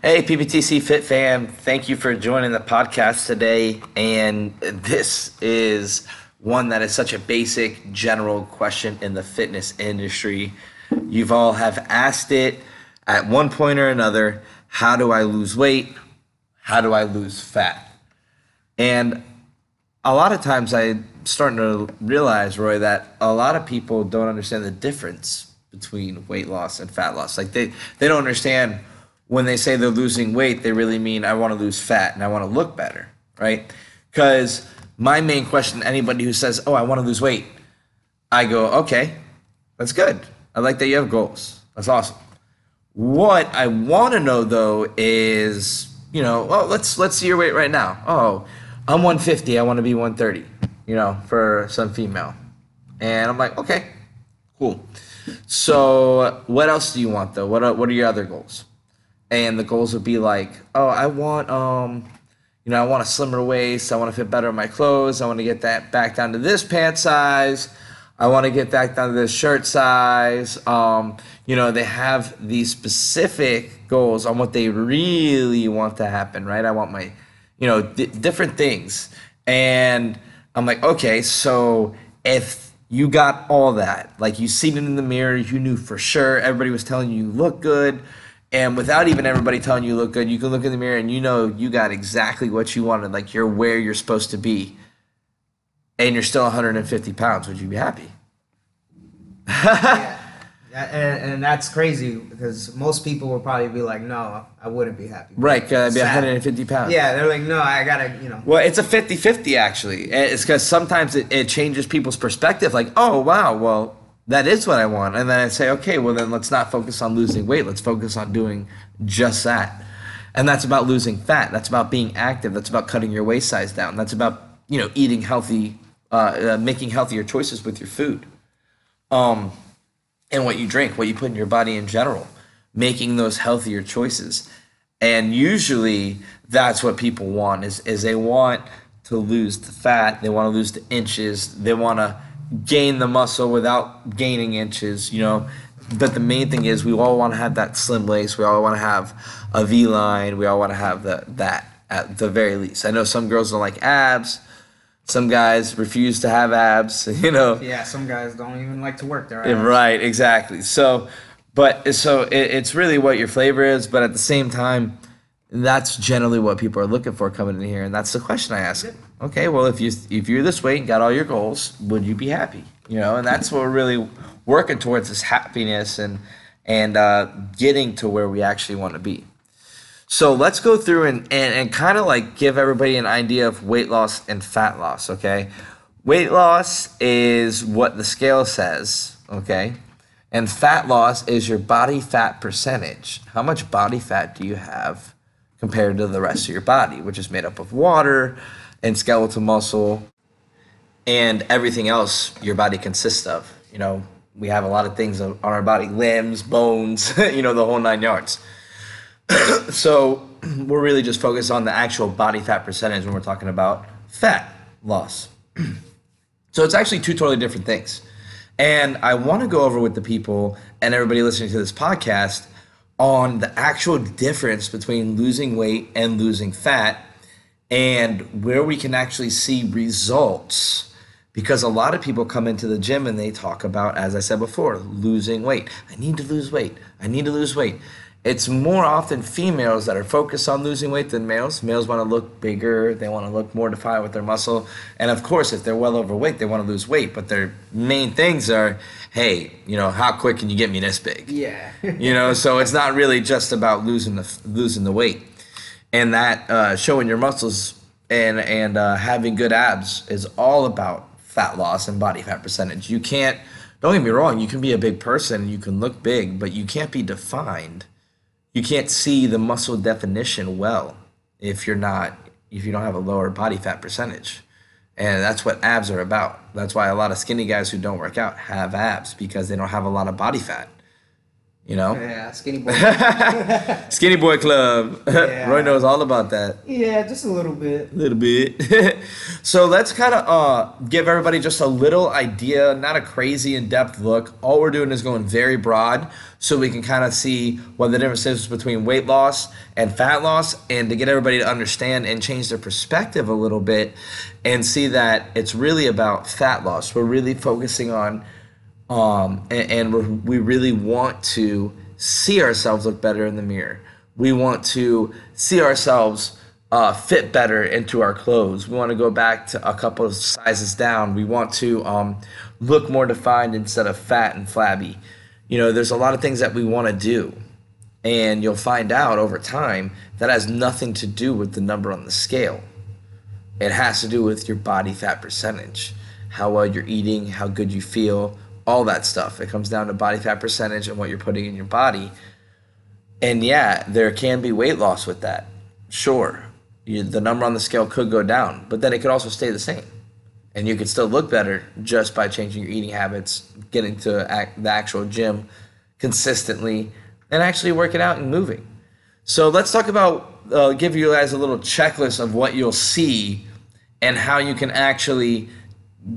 Hey, PPTC Fit fam, thank you for joining the podcast today. And this is one that is such a basic, general question in the fitness industry. You've all have asked it at one point or another how do I lose weight? How do I lose fat? And a lot of times I'm starting to realize, Roy, that a lot of people don't understand the difference between weight loss and fat loss. Like they, they don't understand when they say they're losing weight, they really mean I want to lose fat and I want to look better, right? Because my main question to anybody who says, "Oh, I want to lose weight," I go, "Okay, that's good. I like that you have goals. That's awesome." What I want to know though is, you know, well, let's let's see your weight right now. Oh, I'm 150. I want to be 130. You know, for some female, and I'm like, okay, cool. So, what else do you want though? What are, what are your other goals? And the goals would be like, oh, I want um, you know, I want a slimmer waist. I want to fit better in my clothes. I want to get that back down to this pant size. I want to get back down to this shirt size. Um, you know, they have these specific goals on what they really want to happen, right? I want my, you know, d- different things. And I'm like, okay, so if you got all that, like you seen it in the mirror, you knew for sure, everybody was telling you you look good and without even everybody telling you look good, you can look in the mirror and you know you got exactly what you wanted. Like you're where you're supposed to be. And you're still 150 pounds. Would you be happy? yeah. And, and that's crazy because most people would probably be like, no, I wouldn't be happy. Right, because I'd be 150 pounds. Yeah, they're like, no, I gotta, you know. Well, it's a 50 50 actually. It's because sometimes it, it changes people's perspective. Like, oh, wow, well, that is what I want. And then I say, okay, well then let's not focus on losing weight. Let's focus on doing just that. And that's about losing fat. That's about being active. That's about cutting your waist size down. That's about you know eating healthy, uh, uh, making healthier choices with your food, um, and what you drink, what you put in your body in general, making those healthier choices. And usually, that's what people want is is they want to lose the fat. They want to lose the inches. They want to gain the muscle without gaining inches, you know. But the main thing is we all want to have that slim waist. We all want to have a V line. We all want to have the, that at the very least. I know some girls don't like abs. Some guys refuse to have abs, you know. Yeah, some guys don't even like to work their abs. Right, exactly. So, but so it, it's really what your flavor is, but at the same time, that's generally what people are looking for coming in here, and that's the question I ask. Okay, well, if you if you're this weight and got all your goals, would you be happy? You know, and that's what we're really working towards is happiness and and uh, getting to where we actually want to be. So let's go through and, and, and kind of like give everybody an idea of weight loss and fat loss, okay? Weight loss is what the scale says, okay? And fat loss is your body fat percentage. How much body fat do you have? Compared to the rest of your body, which is made up of water and skeletal muscle and everything else your body consists of. You know, we have a lot of things on our body limbs, bones, you know, the whole nine yards. so we're really just focused on the actual body fat percentage when we're talking about fat loss. so it's actually two totally different things. And I want to go over with the people and everybody listening to this podcast on the actual difference between losing weight and losing fat and where we can actually see results. Because a lot of people come into the gym and they talk about as i said before losing weight. I need to lose weight. I need to lose weight it's more often females that are focused on losing weight than males. Males want to look bigger, they want to look more defined with their muscle. And of course, if they're well overweight, they want to lose weight. But their main things are, hey, you know, how quick can you get me this big? Yeah. you know, so it's not really just about losing the losing the weight, and that uh, showing your muscles and and uh, having good abs is all about fat loss and body fat percentage. You can't. Don't get me wrong. You can be a big person, you can look big, but you can't be defined you can't see the muscle definition well if you're not if you don't have a lower body fat percentage and that's what abs are about that's why a lot of skinny guys who don't work out have abs because they don't have a lot of body fat You know, Yeah, skinny boy. Skinny Boy Club. Yeah. Roy knows all about that. yeah, just a little bit. A little bit. so let's kind of uh, give everybody just a little idea, not a crazy in depth look. All we're doing is going very broad so we can kind of see what the difference is between weight loss and fat loss and to get everybody to understand and change their perspective a little bit and see that it's really about fat loss. We're really focusing on, um, and, and we really want to see ourselves look better in the mirror. We want to see ourselves uh, fit better into our clothes. We want to go back to a couple of sizes down. We want to um, look more defined instead of fat and flabby. You know, there's a lot of things that we want to do. And you'll find out over time that has nothing to do with the number on the scale. It has to do with your body fat percentage, how well you're eating, how good you feel, all that stuff. It comes down to body fat percentage and what you're putting in your body. And yeah, there can be weight loss with that. Sure, you, the number on the scale could go down, but then it could also stay the same. And you could still look better just by changing your eating habits, getting to act, the actual gym consistently, and actually working out and moving. So let's talk about, uh, give you guys a little checklist of what you'll see and how you can actually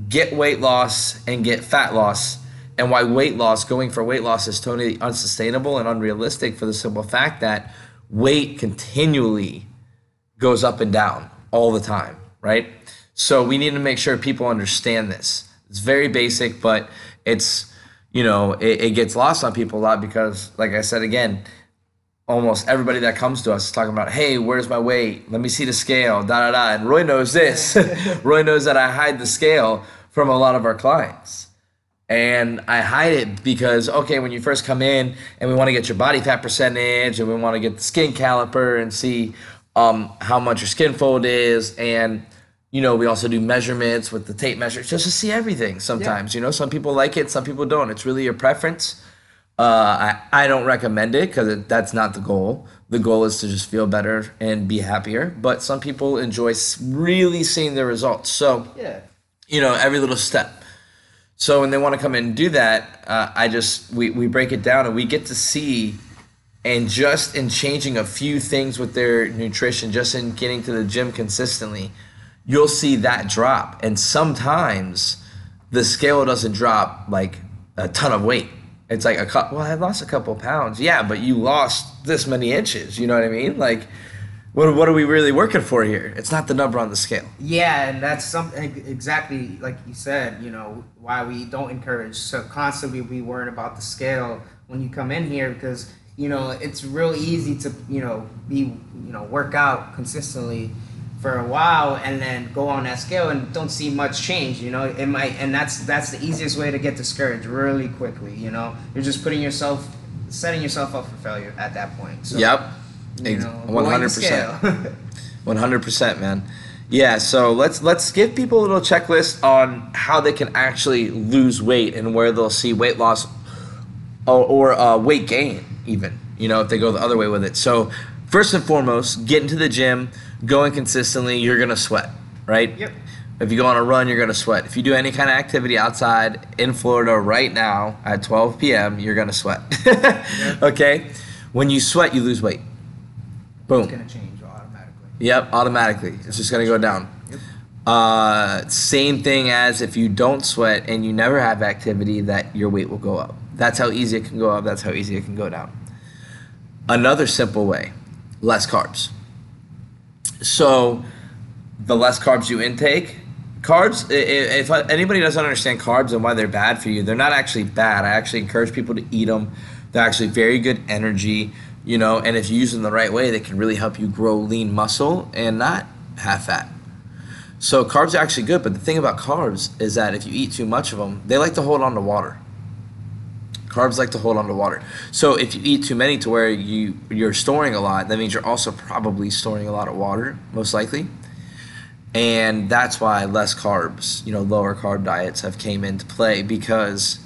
get weight loss and get fat loss and why weight loss going for weight loss is totally unsustainable and unrealistic for the simple fact that weight continually goes up and down all the time right so we need to make sure people understand this it's very basic but it's you know it, it gets lost on people a lot because like i said again almost everybody that comes to us is talking about, hey, where's my weight? Let me see the scale, da da da. And Roy knows this. Roy knows that I hide the scale from a lot of our clients. And I hide it because, okay, when you first come in and we want to get your body fat percentage and we want to get the skin caliper and see um, how much your skin fold is. And, you know, we also do measurements with the tape measure just to see everything sometimes. You know, some people like it, some people don't. It's really your preference. Uh, I, I don't recommend it because that's not the goal. The goal is to just feel better and be happier. But some people enjoy really seeing the results. So, Yeah. you know, every little step. So when they want to come in and do that, uh, I just we, we break it down and we get to see, and just in changing a few things with their nutrition, just in getting to the gym consistently, you'll see that drop. And sometimes the scale doesn't drop like a ton of weight. It's like a cup. Well, I lost a couple pounds. Yeah, but you lost this many inches. You know what I mean? Like, what what are we really working for here? It's not the number on the scale. Yeah, and that's something exactly like you said. You know why we don't encourage so constantly be worrying about the scale when you come in here because you know it's real easy to you know be you know work out consistently for a while and then go on that scale and don't see much change. You know it might and that's that's the easiest way to get discouraged really quickly. You know you're just putting yourself setting yourself up for failure at that point. So, Yep. You know, 100% scale. One hundred percent, man. Yeah. So let's let's give people a little checklist on how they can actually lose weight and where they'll see weight loss or, or uh, weight gain, even. You know, if they go the other way with it. So first and foremost, get into the gym, going consistently. You're gonna sweat, right? Yep. If you go on a run, you're gonna sweat. If you do any kind of activity outside in Florida right now at 12 p.m., you're gonna sweat. Okay. When you sweat, you lose weight. Boom. it's gonna change automatically. Yep, automatically. It's just gonna go down. Yep. Uh, same thing as if you don't sweat and you never have activity, that your weight will go up. That's how easy it can go up. That's how easy it can go down. Another simple way: less carbs. So, the less carbs you intake, carbs. If anybody doesn't understand carbs and why they're bad for you, they're not actually bad. I actually encourage people to eat them. They're actually very good energy, you know. And if you use them the right way, they can really help you grow lean muscle and not have fat. So carbs are actually good, but the thing about carbs is that if you eat too much of them, they like to hold on to water. Carbs like to hold on to water. So if you eat too many to where you you're storing a lot, that means you're also probably storing a lot of water, most likely. And that's why less carbs, you know, lower carb diets have came into play because,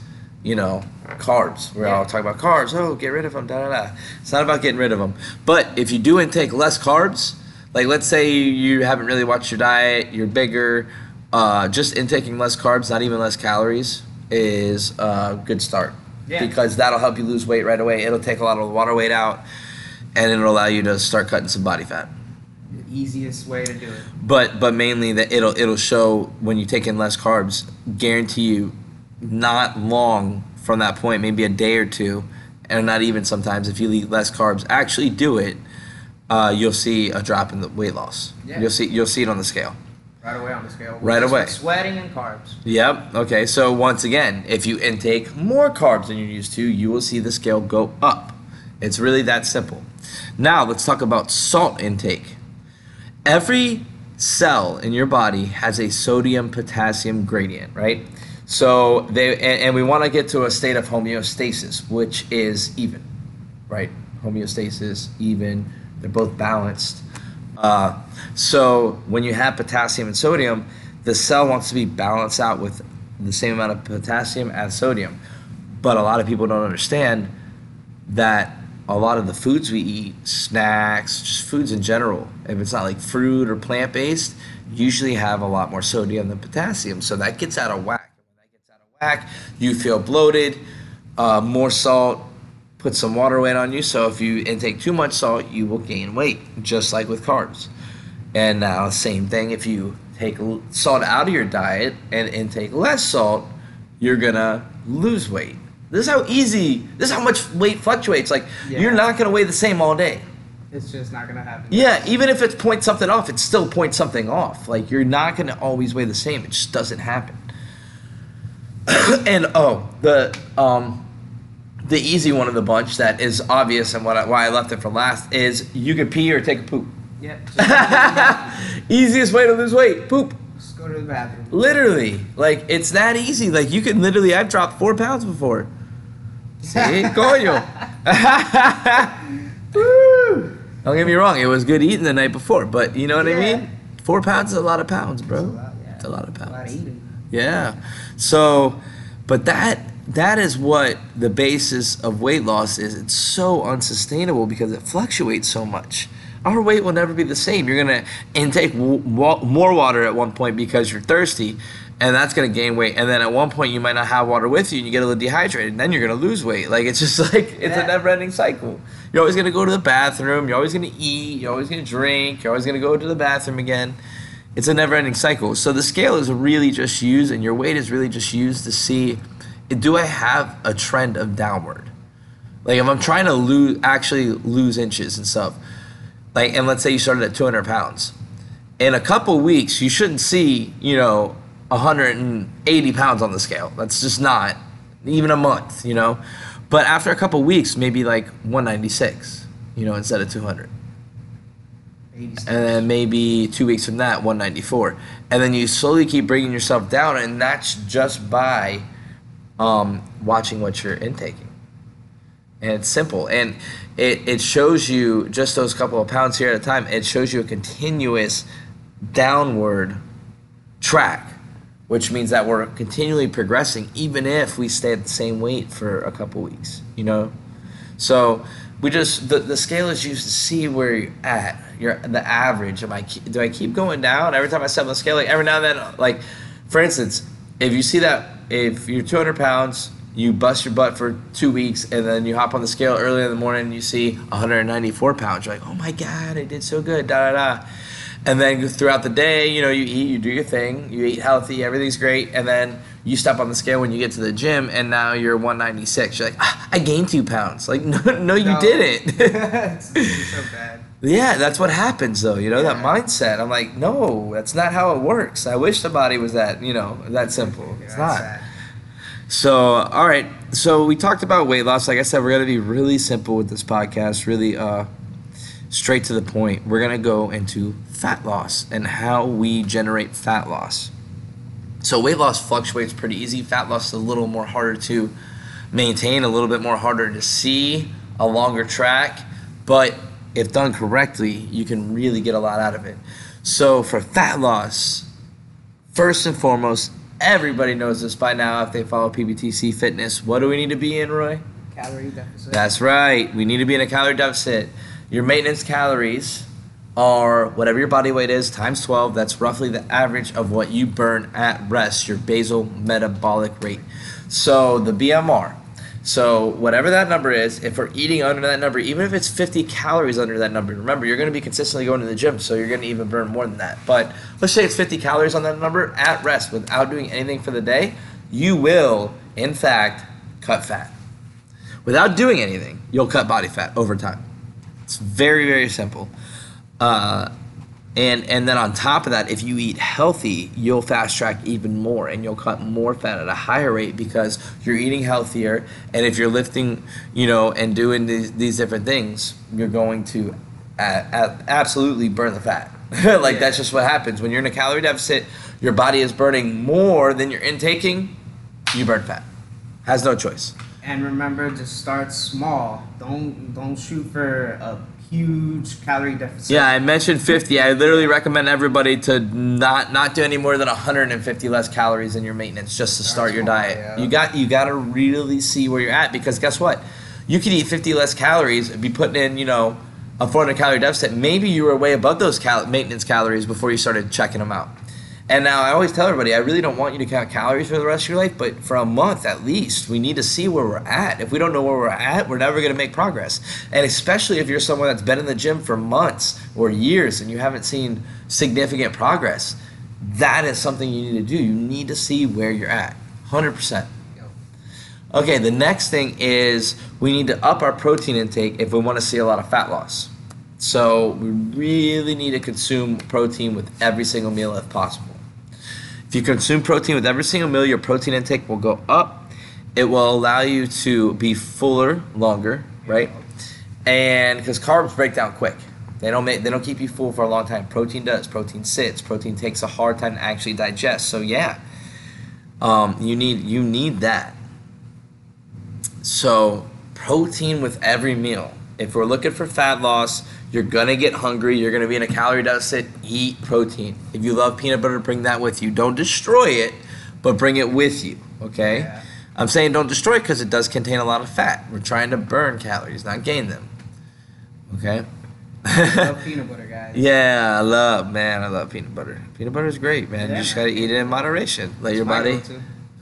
you know, carbs. We're all talking about carbs. Oh, get rid of them. Da da da. It's not about getting rid of them. But if you do intake less carbs, like let's say you haven't really watched your diet, you're bigger, uh, just intaking less carbs, not even less calories, is a good start. Yeah. because that'll help you lose weight right away. It'll take a lot of the water weight out, and it'll allow you to start cutting some body fat. The easiest way to do it. But but mainly that it'll it'll show when you take in less carbs. Guarantee you, not long from that point, maybe a day or two, and not even sometimes if you eat less carbs, actually do it. Uh, you'll see a drop in the weight loss. Yeah. You'll see you'll see it on the scale. Right away on the scale. Right away. Sweating and carbs. Yep. Okay. So once again, if you intake more carbs than you're used to, you will see the scale go up. It's really that simple. Now let's talk about salt intake. Every cell in your body has a sodium potassium gradient, right? So they and, and we want to get to a state of homeostasis, which is even, right? Homeostasis, even. They're both balanced. Uh, so when you have potassium and sodium, the cell wants to be balanced out with the same amount of potassium as sodium. But a lot of people don't understand that a lot of the foods we eat, snacks, just foods in general, if it's not like fruit or plant based, usually have a lot more sodium than potassium. So that gets out of whack. When that gets out of whack, you feel bloated, uh, more salt, put some water weight on you. So if you intake too much salt, you will gain weight, just like with carbs. And now, same thing if you take salt out of your diet and intake less salt, you're gonna lose weight. This is how easy, this is how much weight fluctuates. Like, Yeah. you're not gonna weigh the same all day. It's just not gonna happen. Yeah, even if it's point something off, it's still point something off. Like, you're not gonna always weigh the same. It just doesn't happen. and oh, the um, the easy one of the bunch that is obvious and what I, why I left it for last is you could pee or take a poop. Yep. Easiest way to lose weight, poop. just go to the bathroom. Literally, like it's that easy. Like you can literally, I've dropped four pounds before. See, coño. Don't get me wrong, it was good eating the night before, but you know what I mean. Four pounds is a lot of pounds, bro. It's a lot, yeah. A lot of A lot of pounds. eating. Yeah. So, but that that is what the basis of weight loss is. It's so unsustainable because it fluctuates so much. Our weight will never be the same. You're gonna intake w- wa- more water at one point because you're thirsty, and that's gonna gain weight. And then at one point you might not have water with you, and you get a little dehydrated, and then you're gonna lose weight. Like it's just like it's a never-ending cycle. You're always gonna go to the bathroom. You're always gonna eat. You're always gonna drink. You're always gonna go to the bathroom again it's a never-ending cycle. So the scale is really just used, and your weight is really just used to see, do I have a trend of downward? Like if I'm trying to lose, actually lose inches and stuff, like, and let's say you started at 200 pounds, in a couple weeks you shouldn't see, you know, 180 pounds on the scale. That's just not even a month, you know. But after a couple weeks, maybe like 196, you know, instead of 200 80 and then maybe two weeks from that 194 and then you slowly keep bringing yourself down and that's just by um, watching what you're intaking and it's simple and it, it shows you just those couple of pounds here at a time it shows you a continuous downward track which means that we're continually progressing even if we stay at the same weight for a couple weeks you know so we just the, the scale is used to see where you're at. You're the average. Am I do I keep going down every time I step on the scale? Like every now and then, like for instance, if you see that if you're 200 pounds, you bust your butt for two weeks, and then you hop on the scale early in the morning, and you see 194 pounds. You're like, oh my god, I did so good. Da da da. And then throughout the day, you know, you eat, you do your thing, you eat healthy, everything's great, and then you step on the scale when you get to the gym, and now you're 196. You're like, ah, I gained two pounds. Like, no, no, you No. didn't. it's, it's so bad. Yeah, that's what happens, though. You know that mindset. I'm like, no, that's not how it works. I wish the body was that, you know, that simple. Yeah, It's not. sad. So, all right. So we talked about weight loss. Like I said, we're gonna be really simple with this podcast. Really, uh, straight to the point. We're gonna go into fat loss and how we generate fat loss. So weight loss fluctuates pretty easy. Fat loss is a little more harder to maintain, a little bit more harder to see, a longer track, but if done correctly, you can really get a lot out of it. So for fat loss, first and foremost, everybody knows this by now if they follow PPTC fitness. What do we need to be in, Roy? Calorie deficit. That's right. We need to be in a calorie deficit. Your maintenance calories are whatever your body weight is times 12. That's roughly the average of what you burn at rest, your basal metabolic rate. So the BMR. So whatever that number is, if we're eating under that number, even if it's 50 calories under that number, remember you're going to be consistently going to the gym, so you're going to even burn more than that. But let's say it's 50 calories on that number at rest without doing anything for the day, you will, in fact, cut fat. Without doing anything, you'll cut body fat over time. It's very very simple. Uh, and and then on top of that, if you eat healthy, you'll fast track even more, and you'll cut more fat at a higher rate because you're eating healthier. And if you're lifting, you know, and doing these, these different things, you're going to a- a- absolutely burn the fat. like Yeah. that's just what happens when you're in a calorie deficit. Your body is burning more than you're intaking. You burn fat. Has no choice. And remember to start small. Don't don't shoot for a huge calorie deficit. Yeah, I mentioned 50. I literally recommend everybody to not not do any more than 150 less calories in your maintenance just to start your diet. yeah. You got you got to really see where you're at because guess what? You could eat 50 less calories and be putting in, you know, a 400 calorie deficit. Maybe you were way above those cal- maintenance calories before you started checking them out. And now I always tell everybody, I really don't want you to count calories for the rest of your life, but for a month at least, we need to see where we're at. If we don't know where we're at, we're never going to make progress. And especially if you're someone that's been in the gym for months or years and you haven't seen significant progress, that is something you need to do. You need to see where you're at. 100%. Okay, the next thing is we need to up our protein intake if we want to see a lot of fat loss. So we really need to consume protein with every single meal if possible. You consume protein with every single meal, your protein intake will go up. It will allow you to be fuller longer, right? And because carbs break down quick, they don't make they don't keep you full for a long time. Protein does. Protein sits. Protein takes a hard time to actually digest. So yeah, um, you need you need that. So protein with every meal. If we're looking for fat loss, you're gonna get hungry. You're gonna be in a calorie deficit. Eat protein. If you love peanut butter, bring that with you. Don't destroy it, but bring it with you. Okay. Yeah. I'm saying don't destroy it because it does contain a lot of fat. We're trying to burn calories, not gain them. Okay. Love peanut butter, guys. yeah, I love man. I love peanut butter. Peanut butter is great, man. Yeah, you just gotta eat it in moderation. Let your body.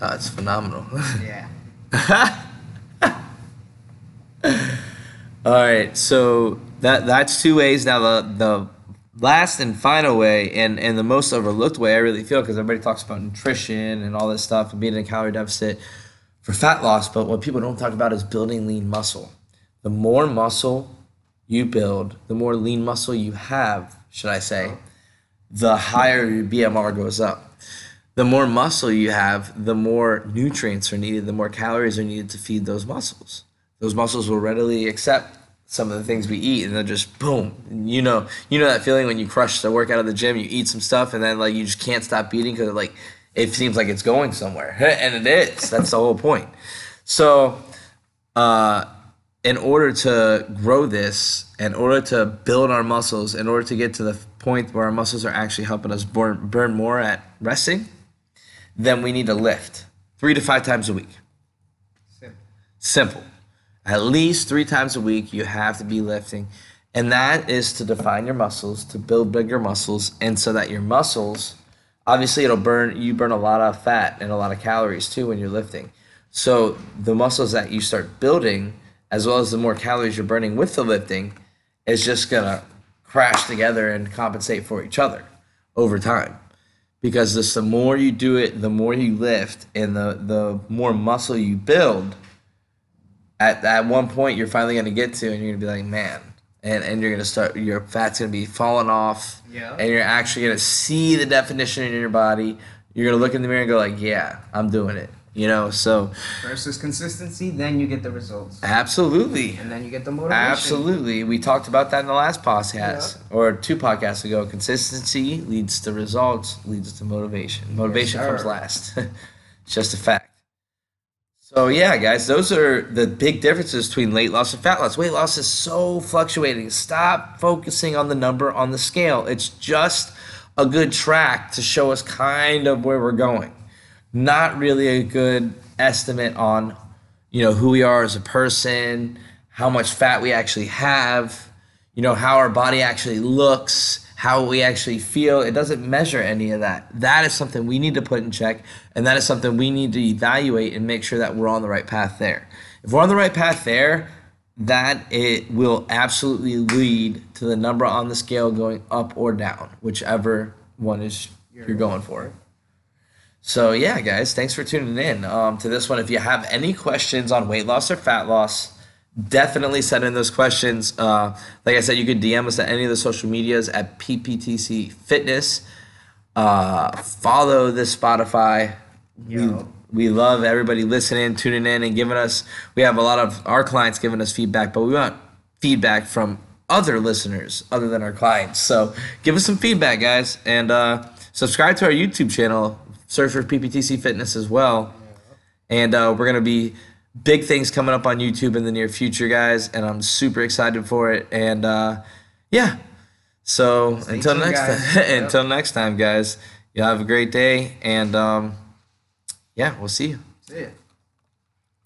Oh, it's phenomenal. Yeah. All right, so that that's two ways. Now the the last and final way, and and the most overlooked way, I really feel, because everybody talks about nutrition and all this stuff and being in a calorie deficit for fat loss, but what people don't talk about is building lean muscle. The more muscle you build, the more lean muscle you have, should I say, the higher your BMR goes up. The more muscle you have, the more nutrients are needed, the more calories are needed to feed those muscles. Those muscles will readily accept some of the things we eat, and they'll just boom. You know, you know that feeling when you crush the workout of the gym, you eat some stuff, and then like you just can't stop eating because like it seems like it's going somewhere, and it is. That's the whole point. So, uh, in order to grow this, in order to build our muscles, in order to get to the point where our muscles are actually helping us burn, burn more at resting, then we need to lift three to five times a week. Simple. Simple. At least three times a week, you have to be lifting. And that is to define your muscles, to build bigger muscles, and so that your muscles, obviously, it'll burn, you burn a lot of fat and a lot of calories too when you're lifting. So the muscles that you start building, as well as the more calories you're burning with the lifting, is just gonna crash together and compensate for each other over time because this the more you do it the more you lift and the the more muscle you build at at one point you're finally going to get to and you're going to be like man and and you're going to start your fat's going to be falling off Yeah. and you're actually going to see the definition in your body you're going to look in the mirror and go like yeah i'm doing it you know so Versus consistency, then you get the results, absolutely and then you get the motivation. Absolutely. We talked about that in the last podcast or two podcasts ago. Consistency leads to results, leads to motivation. Motivation sir. comes last. it's just a fact. So, yeah, guys, those are the big differences between weight loss and fat loss. Weight loss is so fluctuating. Stop focusing on the number on the scale. It's just a good track to show us kind of where we're going. Not really a good estimate on you know who we are as a person how much fat we actually have you know how our body actually looks how we actually feel it doesn't measure any of that that is something we need to put in check and that is something we need to evaluate and make sure that we're on the right path there if we're on the right path there, that it will absolutely lead to the number on the scale going up or down, whichever one is you're going for. So yeah, guys, thanks for tuning in um, to this one. If you have any questions on weight loss or fat loss, definitely send in those questions. Uh, like I said, you can DM us at any of the social medias at PPTC Fitness. Uh, follow this Spotify. We, we love everybody listening, tuning in, and giving us. We have a lot of our clients giving us feedback, but we want feedback from other listeners other than our clients. So give us some feedback, guys, and uh, subscribe to our YouTube channel. Search for PPTC Fitness as well. And uh, we're gonna be big things coming up on YouTube in the near future, guys. And I'm super excited for it. And uh, yeah, so until tuned, next guys. time, Yep. until next time, guys. You all have a great day, and um, yeah, we'll see you. See ya.